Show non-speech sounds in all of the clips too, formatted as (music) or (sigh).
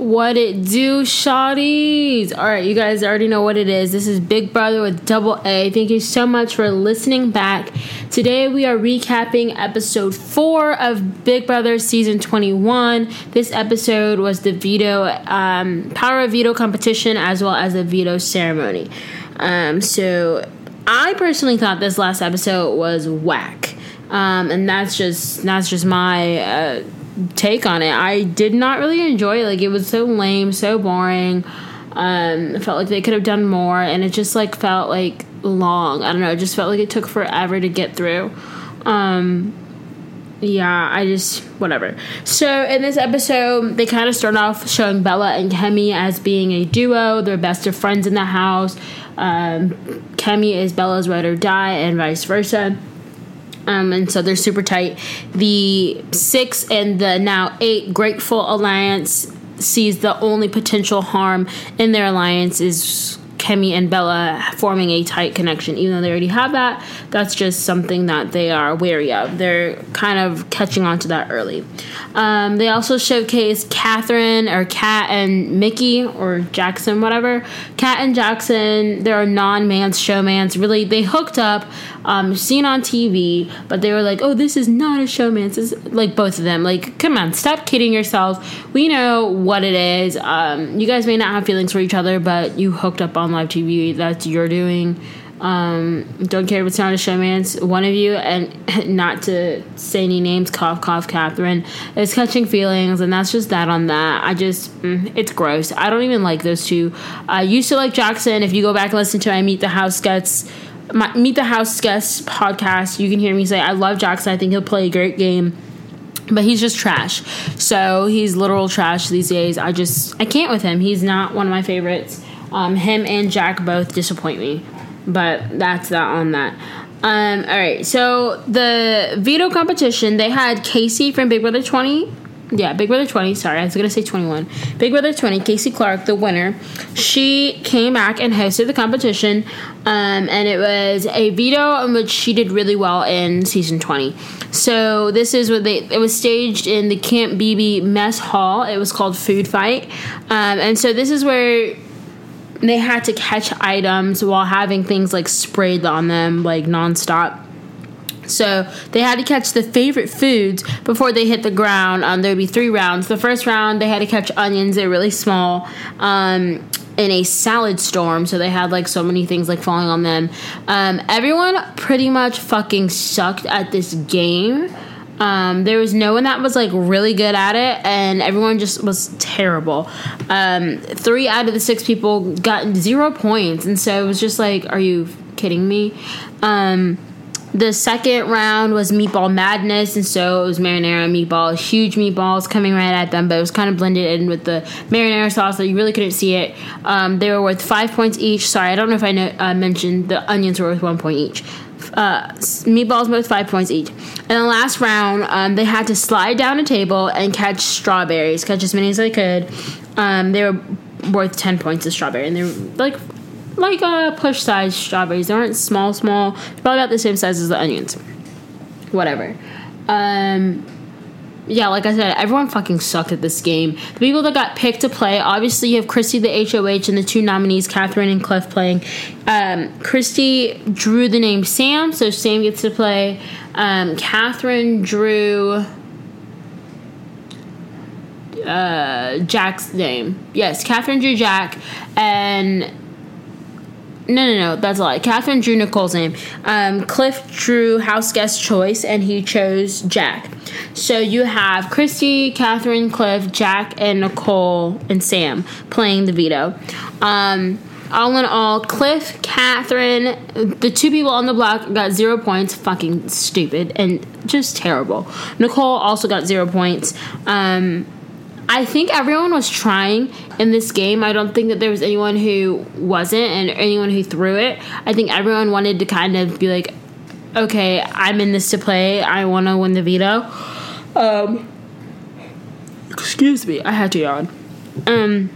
What it do, shawties? All right, you guys already know what it is. This is Big Brother with double A. Thank you so much for listening back. Today we are recapping episode four of Big Brother season 21. This episode was the veto, um, power of veto competition as well as the veto ceremony. Um, so I personally thought this last episode was whack. Um, and that's just that's just my uh, take on it. I did not really enjoy it. Like it was so lame, so boring. Um, felt like they could have done more, and it just like felt like long. I don't know. It just felt like it took forever to get through. Um, yeah, I just whatever. So in this episode, they kind of start off showing Bella and Kemi as being a duo. They're best of friends in the house. Um, Kemi is Bella's ride or die, and vice versa. Um, and so they're super tight. The six and the now eight Grateful Alliance sees the only potential harm in their alliance is Kemi and Bella forming a tight connection. Even though they already have that, that's just something that they are wary of. They're kind of catching on to that early. Um, they also showcase Kathryn or Kat and Michie or Jackson, whatever. Kat and Jackson, they're non-mans, showmans. Really, they hooked up, um, seen on TV, but they were like, "Oh, this is not a showmans." This is like both of them. Like, come on, stop kidding yourselves. We know what it is. Um, you guys may not have feelings for each other, but you hooked up on live TV. That's your doing. Um, don't care if it's not a showmance. One of you, and (laughs) not to say any names, cough, cough, Kathryn, is catching feelings, and that's just that on that. I just, mm, it's gross. I don't even like those two. I used to like Jackson. If you go back and listen to I Meet the House Guests, my Meet the House Guests podcast, you can hear me say, I love Jackson. I think he'll play a great game but he's just trash. So he's literal trash these days. I just I can't with him. He's not one of my favorites. Um, him and Jack both disappoint me, but that's that on that. Um, all right, so the veto competition they had Casey from Big Brother 20. Yeah, Big Brother 20. Sorry, I was gonna say 21. Big Brother 20. Kaycee Clark, the winner. She came back and hosted the competition, um, and it was a veto in which she did really well in season 20. So this is what they. It was staged in the Camp BB Mess Hall. It was called Food Fight, um, and so this is where they had to catch items while having things like sprayed on them like nonstop. So they had to catch the favorite foods before they hit the ground. Um, there would be three rounds. The first round they had to catch onions. They're really small. Um, in a salad storm, so they had like so many things like falling on them. Um, everyone pretty much fucking sucked at this game. Um, there was no one that was like really good at it, and everyone just was terrible. Um, three out of the six people got zero points, and so it was just like, are you kidding me? Um, the second round was meatball madness, and so it was marinara meatballs, huge meatballs coming right at them, but it was kind of blended in with the marinara sauce, so you really couldn't see it. Um, they were worth five points each. Sorry, I don't know if I know, uh, mentioned the onions were worth one point each. Uh, meatballs worth five points each. In the last round, um, they had to slide down a table and catch strawberries, catch as many as they could. Um, they were worth ten points of strawberry, and they were like like uh, push size strawberries. They aren't small, small. Probably about the same size as the onions. Whatever. Um, yeah, like I said, everyone fucking sucked at this game. The people that got picked to play, obviously, you have Christie the HOH and the two nominees, Kathryn and Cliff, playing. Um, Christie drew the name Sam, so Sam gets to play. Um, Kathryn drew uh, Jack's name. Yes, Kathryn drew Jack, and no, no, no, that's a lie. Kathryn drew Nicole's name. Um, Cliff drew house guest choice, and he chose Jack. So you have Christie, Kathryn, Cliff, Jack, and Nicole and Sam playing the veto. Um, all in all, Cliff, Kathryn, the two people on the block got zero points. Fucking stupid and just terrible. Nicole also got zero points. Um, I think everyone was trying in this game. I don't think that there was anyone who wasn't and anyone who threw it. I think everyone wanted to kind of be like, okay, I'm in this to play. I want to win the veto. Um, excuse me, I had to yawn. Um,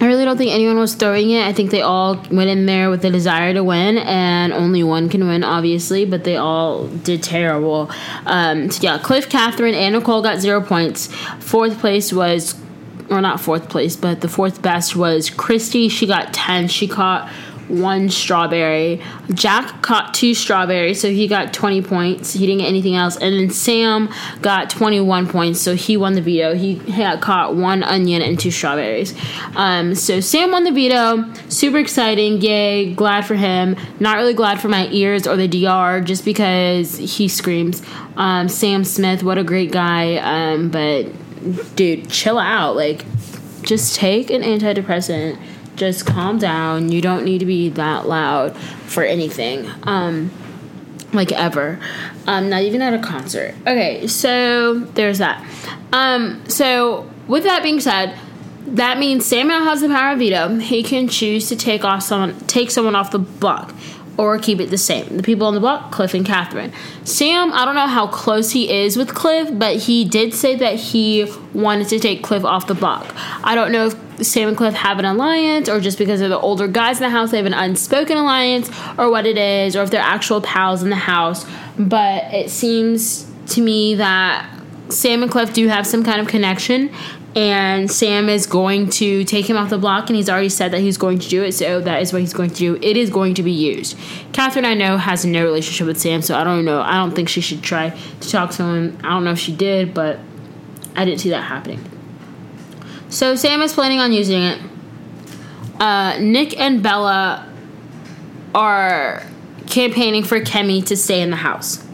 I really don't think anyone was throwing it. I think they all went in there with the desire to win, and only one can win, obviously, but they all did terrible. Um, so yeah, Cliff, Kathryn, and Nicole got zero points. Fourth place was or not fourth place, but the fourth best was Christie. She got 10. She caught one strawberry. Jack caught two strawberries, so he got 20 points. He didn't get anything else. And then Sam got 21 points, so he won the veto. He had caught one onion and two strawberries. Um, so Sam won the veto. Super exciting. Yay. Glad for him. Not really glad for my ears or the DR just because he screams. Um, Sam Smith, what a great guy. Um, but dude, chill out. Like, just take an antidepressant just calm down. You don't need to be that loud for anything. Um, like ever. Um, not even at a concert. Okay, so there's that. Um, so with that being said, that means Samuel has the power of veto. He can choose to take off someone, take someone off the block or keep it the same. The people on the block, Cliff and Kathryn. Sam, I don't know how close he is with Cliff, but he did say that he wanted to take Cliff off the block. I don't know if Sam and Cliff have an alliance or just because they're the older guys in the house, they have an unspoken alliance or what it is, or if they're actual pals in the house. But it seems to me that Sam and Cliff do have some kind of connection, and Sam is going to take him off the block, and he's already said that he's going to do it, so that is what he's going to do. It is going to be used. Kathryn, I know, has no relationship with Sam, so I don't know. I don't think she should try to talk to him. I don't know if she did, but I didn't see that happening. So Sam is planning on using it. Uh, Nick and Bella are campaigning for Kemi to stay in the house.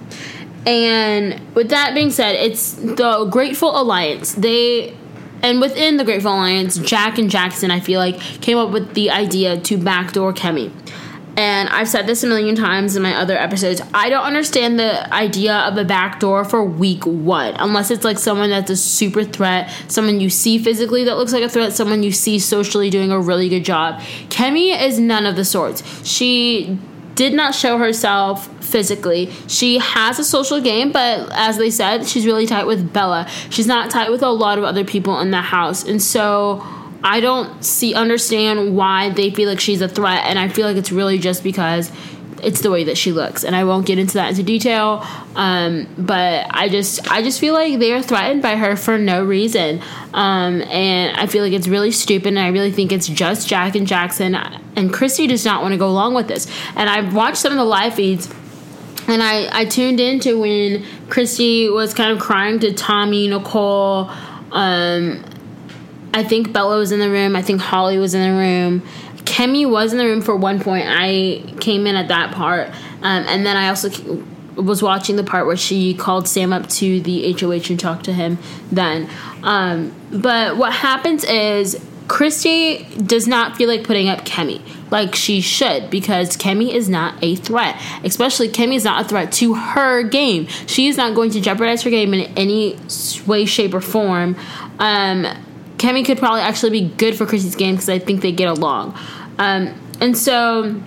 And with that being said, it's the Grateful Alliance. They and within the Grateful Alliance, Jack and Jackson, I feel like, came up with the idea to backdoor Kemi. And I've said this a million times in my other episodes. I don't understand the idea of a backdoor for week one, unless it's like someone that's a super threat, someone you see physically that looks like a threat, someone you see socially doing a really good job. Kemi is none of the sorts. She did not show herself physically. She has a social game, but as they said, she's really tight with Bella. She's not tight with a lot of other people in the house. And so I don't see understand why they feel like she's a threat and I feel like it's really just because it's the way that she looks and i won't get into that into detail um, but i just i just feel like they are threatened by her for no reason um, and i feel like it's really stupid and i really think it's just jack and jackson and christie does not want to go along with this and i've watched some of the live feeds and I, I tuned into when Christie was kind of crying to Tommy, Nicole. Um, I think Bella was in the room. I think Holly was in the room. Kemi was in the room for one point. I came in at that part, um, and then I also was watching the part where she called Sam up to the HOH and talked to him. Then, um, but what happens is Christie does not feel like putting up Kemi like she should because Kemi is not a threat. Especially Kemi is not a threat to her game. She is not going to jeopardize her game in any way, shape, or form. Um, Kemi could probably actually be good for Christie's game because I think they get along. Um, and so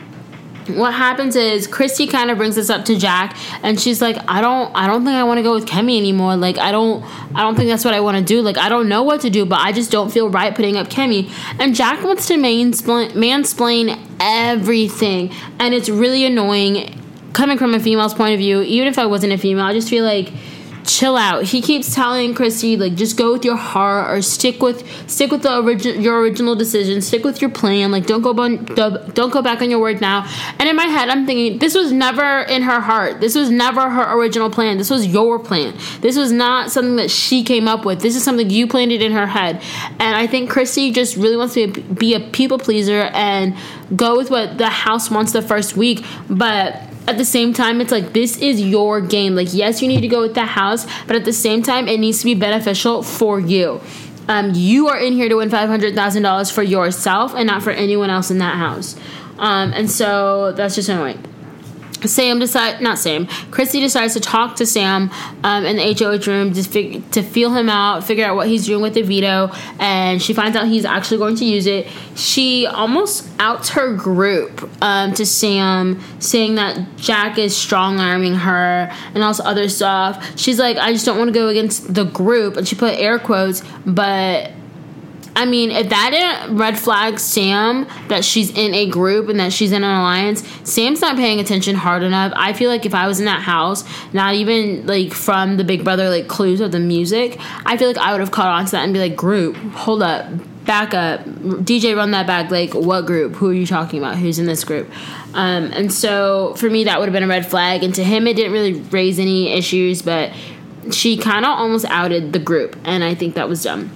what happens is Christie kind of brings this up to Jack and she's like I don't I don't think I want to go with Kemi anymore. Like I don't I don't think that's what I want to do. Like I don't know what to do but I just don't feel right putting up Kemi. And Jack wants to mansplain, mansplain everything. And it's really annoying coming from a female's point of view. Even if I wasn't a female I just feel like chill out. He keeps telling Christie like just go with your heart or stick with stick with the original your original decision. Stick with your plan. Like don't go on don't go back on your word now. And in my head, I'm thinking this was never in her heart. This was never her original plan. This was your plan. This was not something that she came up with. This is something you planned it in her head. And I think Christie just really wants to be a people pleaser and go with what the house wants the first week, but at the same time, it's like this is your game. Like, yes, you need to go with the house, but at the same time, it needs to be beneficial for you. Um, you are in here to win five hundred thousand dollars for yourself and not for anyone else in that house. Um, and so that's just annoying. Sam decide not Sam. Christie decides to talk to Sam um, in the HOH room to fig- to feel him out, figure out what he's doing with the veto, and she finds out he's actually going to use it. She almost outs her group um, to Sam, saying that Jack is strong arming her and all also other stuff. She's like, I just don't want to go against the group, and she put air quotes, but I mean, if that didn't red flag Sam that she's in a group and that she's in an alliance, Sam's not paying attention hard enough. I feel like if I was in that house, not even like from the Big Brother like clues of the music, I feel like I would have caught on to that and be like, group, hold up, back up, DJ, run that back. Like, what group? Who are you talking about? Who's in this group? Um, and so for me, that would have been a red flag. And to him, it didn't really raise any issues, but she kind of almost outed the group, and I think that was dumb.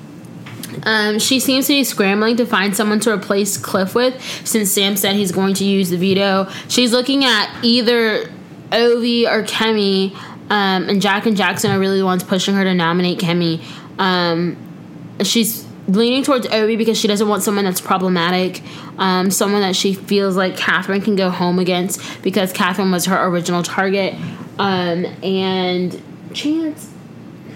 Um, she seems to be scrambling to find someone to replace Cliff with since Sam said he's going to use the veto. She's looking at either Ovi or Kemi, um, and Jack and Jackson are really the ones pushing her to nominate Kemi. Um, she's leaning towards Ovi because she doesn't want someone that's problematic, um, someone that she feels like Kathryn can go home against because Kathryn was her original target. Um, and Chance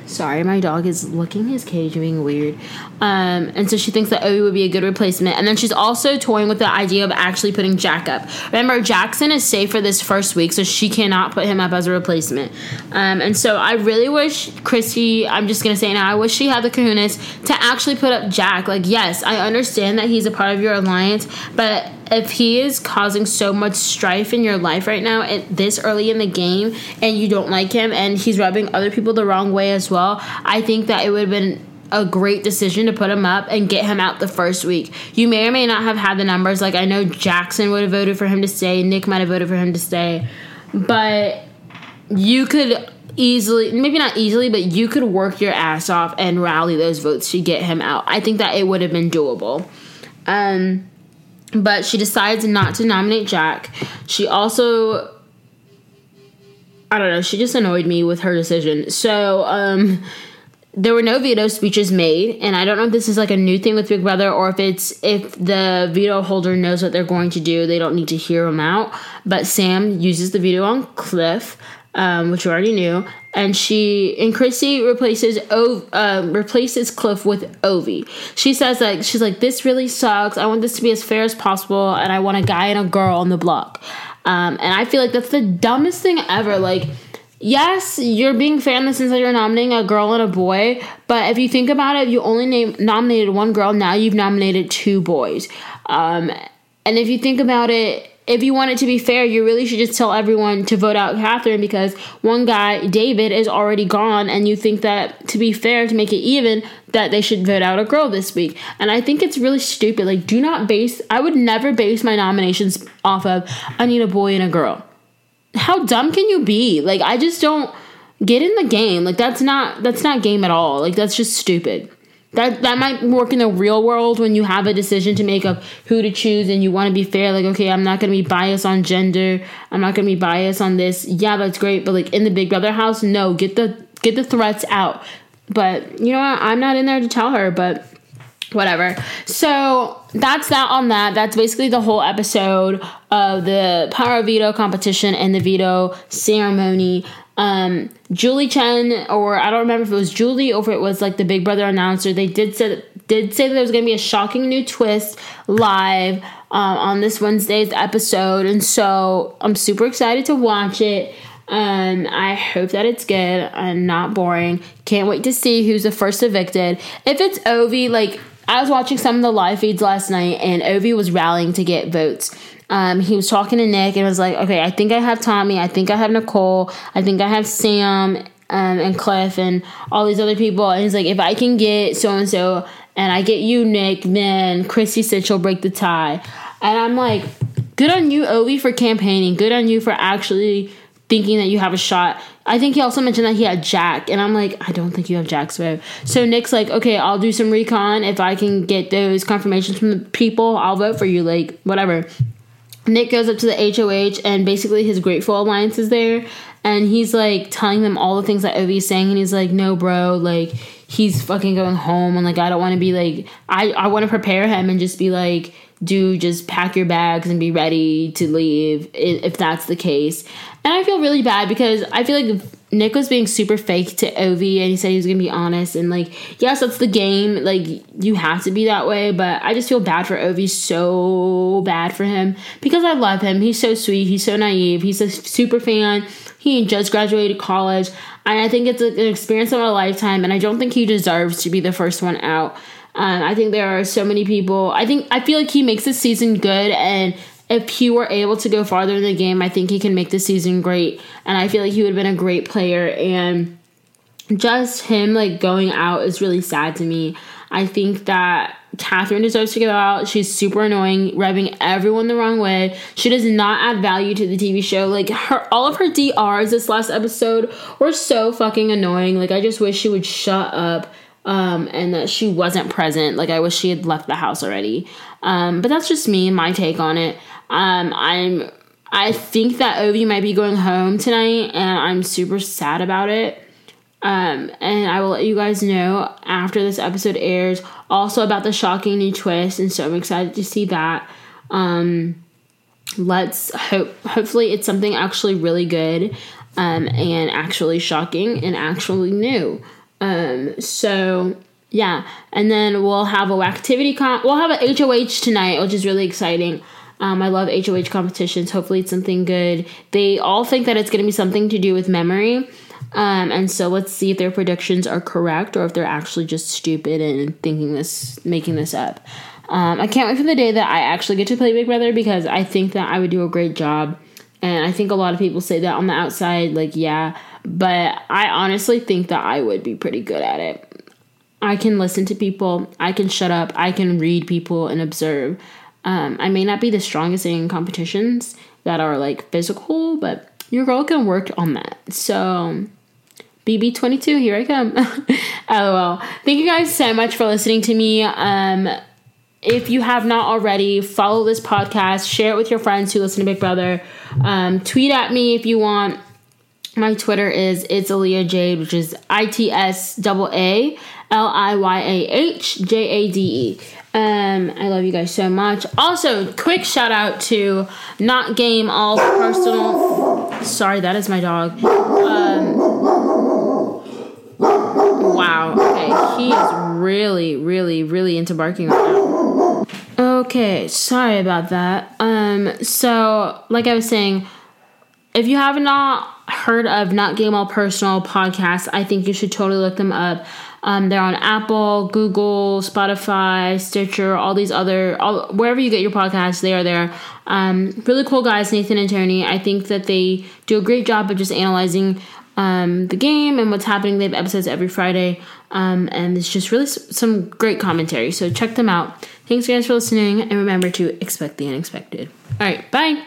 Sorry, my dog is licking his cage and being weird. Um, and so she thinks that Ovi would be a good replacement. And then she's also toying with the idea of actually putting Jack up. Remember, Jackson is safe for this first week, so she cannot put him up as a replacement. Um, and so I really wish Christie, I'm just going to say now, I wish she had the kahunas to actually put up Jack. Like, yes, I understand that he's a part of your alliance, but if he is causing so much strife in your life right now at this early in the game and you don't like him and he's rubbing other people the wrong way as well, I think that it would have been a great decision to put him up and get him out the first week. You may or may not have had the numbers. Like I know Jackson would have voted for him to stay, Nick might have voted for him to stay, but you could easily maybe not easily but you could work your ass off and rally those votes to get him out i think that it would have been doable um but she decides not to nominate Jack. She also I don't know, she just annoyed me with her decision. So, um there were no veto speeches made, and I don't know if this is like a new thing with Big Brother or if it's if the veto holder knows what they're going to do, they don't need to hear them out. But Sam uses the veto on Cliff, um, which you already knew, and she and Chrissy replaces o, uh, replaces Cliff with Ovi. She says that she's like, "This really sucks. I want this to be as fair as possible, and I want a guy and a girl on the block." Um, and I feel like that's the dumbest thing ever. Like, yes, you're being fair in the sense that you're nominating a girl and a boy, but if you think about it, you only name nominated one girl. Now you've nominated two boys. Um, and if you think about it, if you want it to be fair, you really should just tell everyone to vote out Kathryn because one guy, David, is already gone, and you think that to be fair, to make it even, that they should vote out a girl this week. And I think it's really stupid. Like, do not base, I would never base my nominations off of, I need a boy and a girl. How dumb can you be? Like, I just don't get in the game. Like, that's not, that's not game at all. Like, that's just stupid. That that might work in the real world when you have a decision to make of who to choose and you want to be fair. Like, okay, I'm not gonna be biased on gender. I'm not gonna be biased on this. Yeah, that's great. But like in the Big Brother house, no, get the get the threats out. But you know what? I'm not in there to tell her, but whatever. So that's that on that. That's basically the whole episode of the power veto competition and the veto ceremony. Um, Julie Chen, or I don't remember if it was Julie or if it was like the Big Brother announcer, they did say did say that there was going to be a shocking new twist live um, on this Wednesday's episode, and so I'm super excited to watch it. Um, I hope that it's good and not boring. Can't wait to see who's the first evicted. If it's Ovi, like I was watching some of the live feeds last night, and Ovi was rallying to get votes. Um, he was talking to Nick and was like, okay, I think I have Tommy. I think I have Nicole. I think I have Sam um, and Cliff and all these other people. And he's like, if I can get so and so and I get you, Nick, then Chrissy said she'll break the tie. And I'm like, good on you, Ovi, for campaigning. Good on you for actually thinking that you have a shot. I think he also mentioned that he had Jack, and I'm like, I don't think you have Jack's vote. So Nick's like, okay, I'll do some recon. If I can get those confirmations from the people, I'll vote for you. Like, whatever. Nick goes up to the HOH and basically his Grateful Alliance is there. And he's like telling them all the things that Ovi's saying. And he's like, No bro, like he's fucking going home. And like I don't wanna be like I, I wanna prepare him and just be like, dude, just pack your bags and be ready to leave if that's the case. And I feel really bad because I feel like Nick was being super fake to Ovi and he said he was gonna be honest and like yes that's the game like you have to be that way but I just feel bad for Ovi so bad for him because I love him. He's so sweet. He's so naive. He's a super fan. He just graduated college. And I think it's an experience of a lifetime and I don't think he deserves to be the first one out Um, I think there are so many people. I think I feel like he makes the season good, and if he were able to go farther in the game, I think he can make the season great. And I feel like he would have been a great player. And just him like going out is really sad to me. I think that Kathryn deserves to go out. She's super annoying, rubbing everyone the wrong way. She does not add value to the TV show. Like her, all of her DRs this last episode were so fucking annoying. Like I just wish she would shut up. Um, and that she wasn't present. Like I wish she had left the house already. Um, but that's just me and my take on it. Um, I'm I think that Ovi might be going home tonight, and I'm super sad about it. Um, and I will let you guys know after this episode airs also about the shocking new twist, and so I'm excited to see that. Um, let's hope, hopefully, it's something actually really good, um, and actually shocking and actually new. Um, so yeah, and then we'll have a activity con. We'll have an HOH tonight, which is really exciting. Um, I love HOH competitions. Hopefully, it's something good. They all think that it's going to be something to do with memory. Um, and so let's see if their predictions are correct or if they're actually just stupid and thinking this, making this up. Um, I can't wait for the day that I actually get to play Big Brother because I think that I would do a great job. And I think a lot of people say that on the outside, like, yeah, but I honestly think that I would be pretty good at it. I can listen to people, I can shut up, I can read people and observe. Um, I may not be the strongest in competitions that are like physical, but your girl can work on that. So, BB22, here I come. (laughs) LOL. Thank you guys so much for listening to me. Um, if you have not already, follow this podcast, share it with your friends who listen to Big Brother. Um, tweet at me if you want. My Twitter is it's Aaliyah Jade, which is I T S double A L I Y A H J A D E. Um, I love you guys so much. Also, quick shout out to Not Game All Personal. Sorry, that is my dog. Um, wow. Okay, he is really, really, really into barking right now. Okay, sorry about that. Um, so like I was saying, if you have not heard of Not Game All Personal podcast, I think you should totally look them up. Um, they're on Apple, Google, Spotify, Stitcher, all these other, all, wherever you get your podcasts, they are there. Um, really cool guys, Nathan and Tony. I think that they do a great job of just analyzing um, the game and what's happening. They have episodes every Friday, um, and it's just really s- some great commentary. So check them out. Thanks, guys, for listening, and remember to expect the unexpected. All right, bye.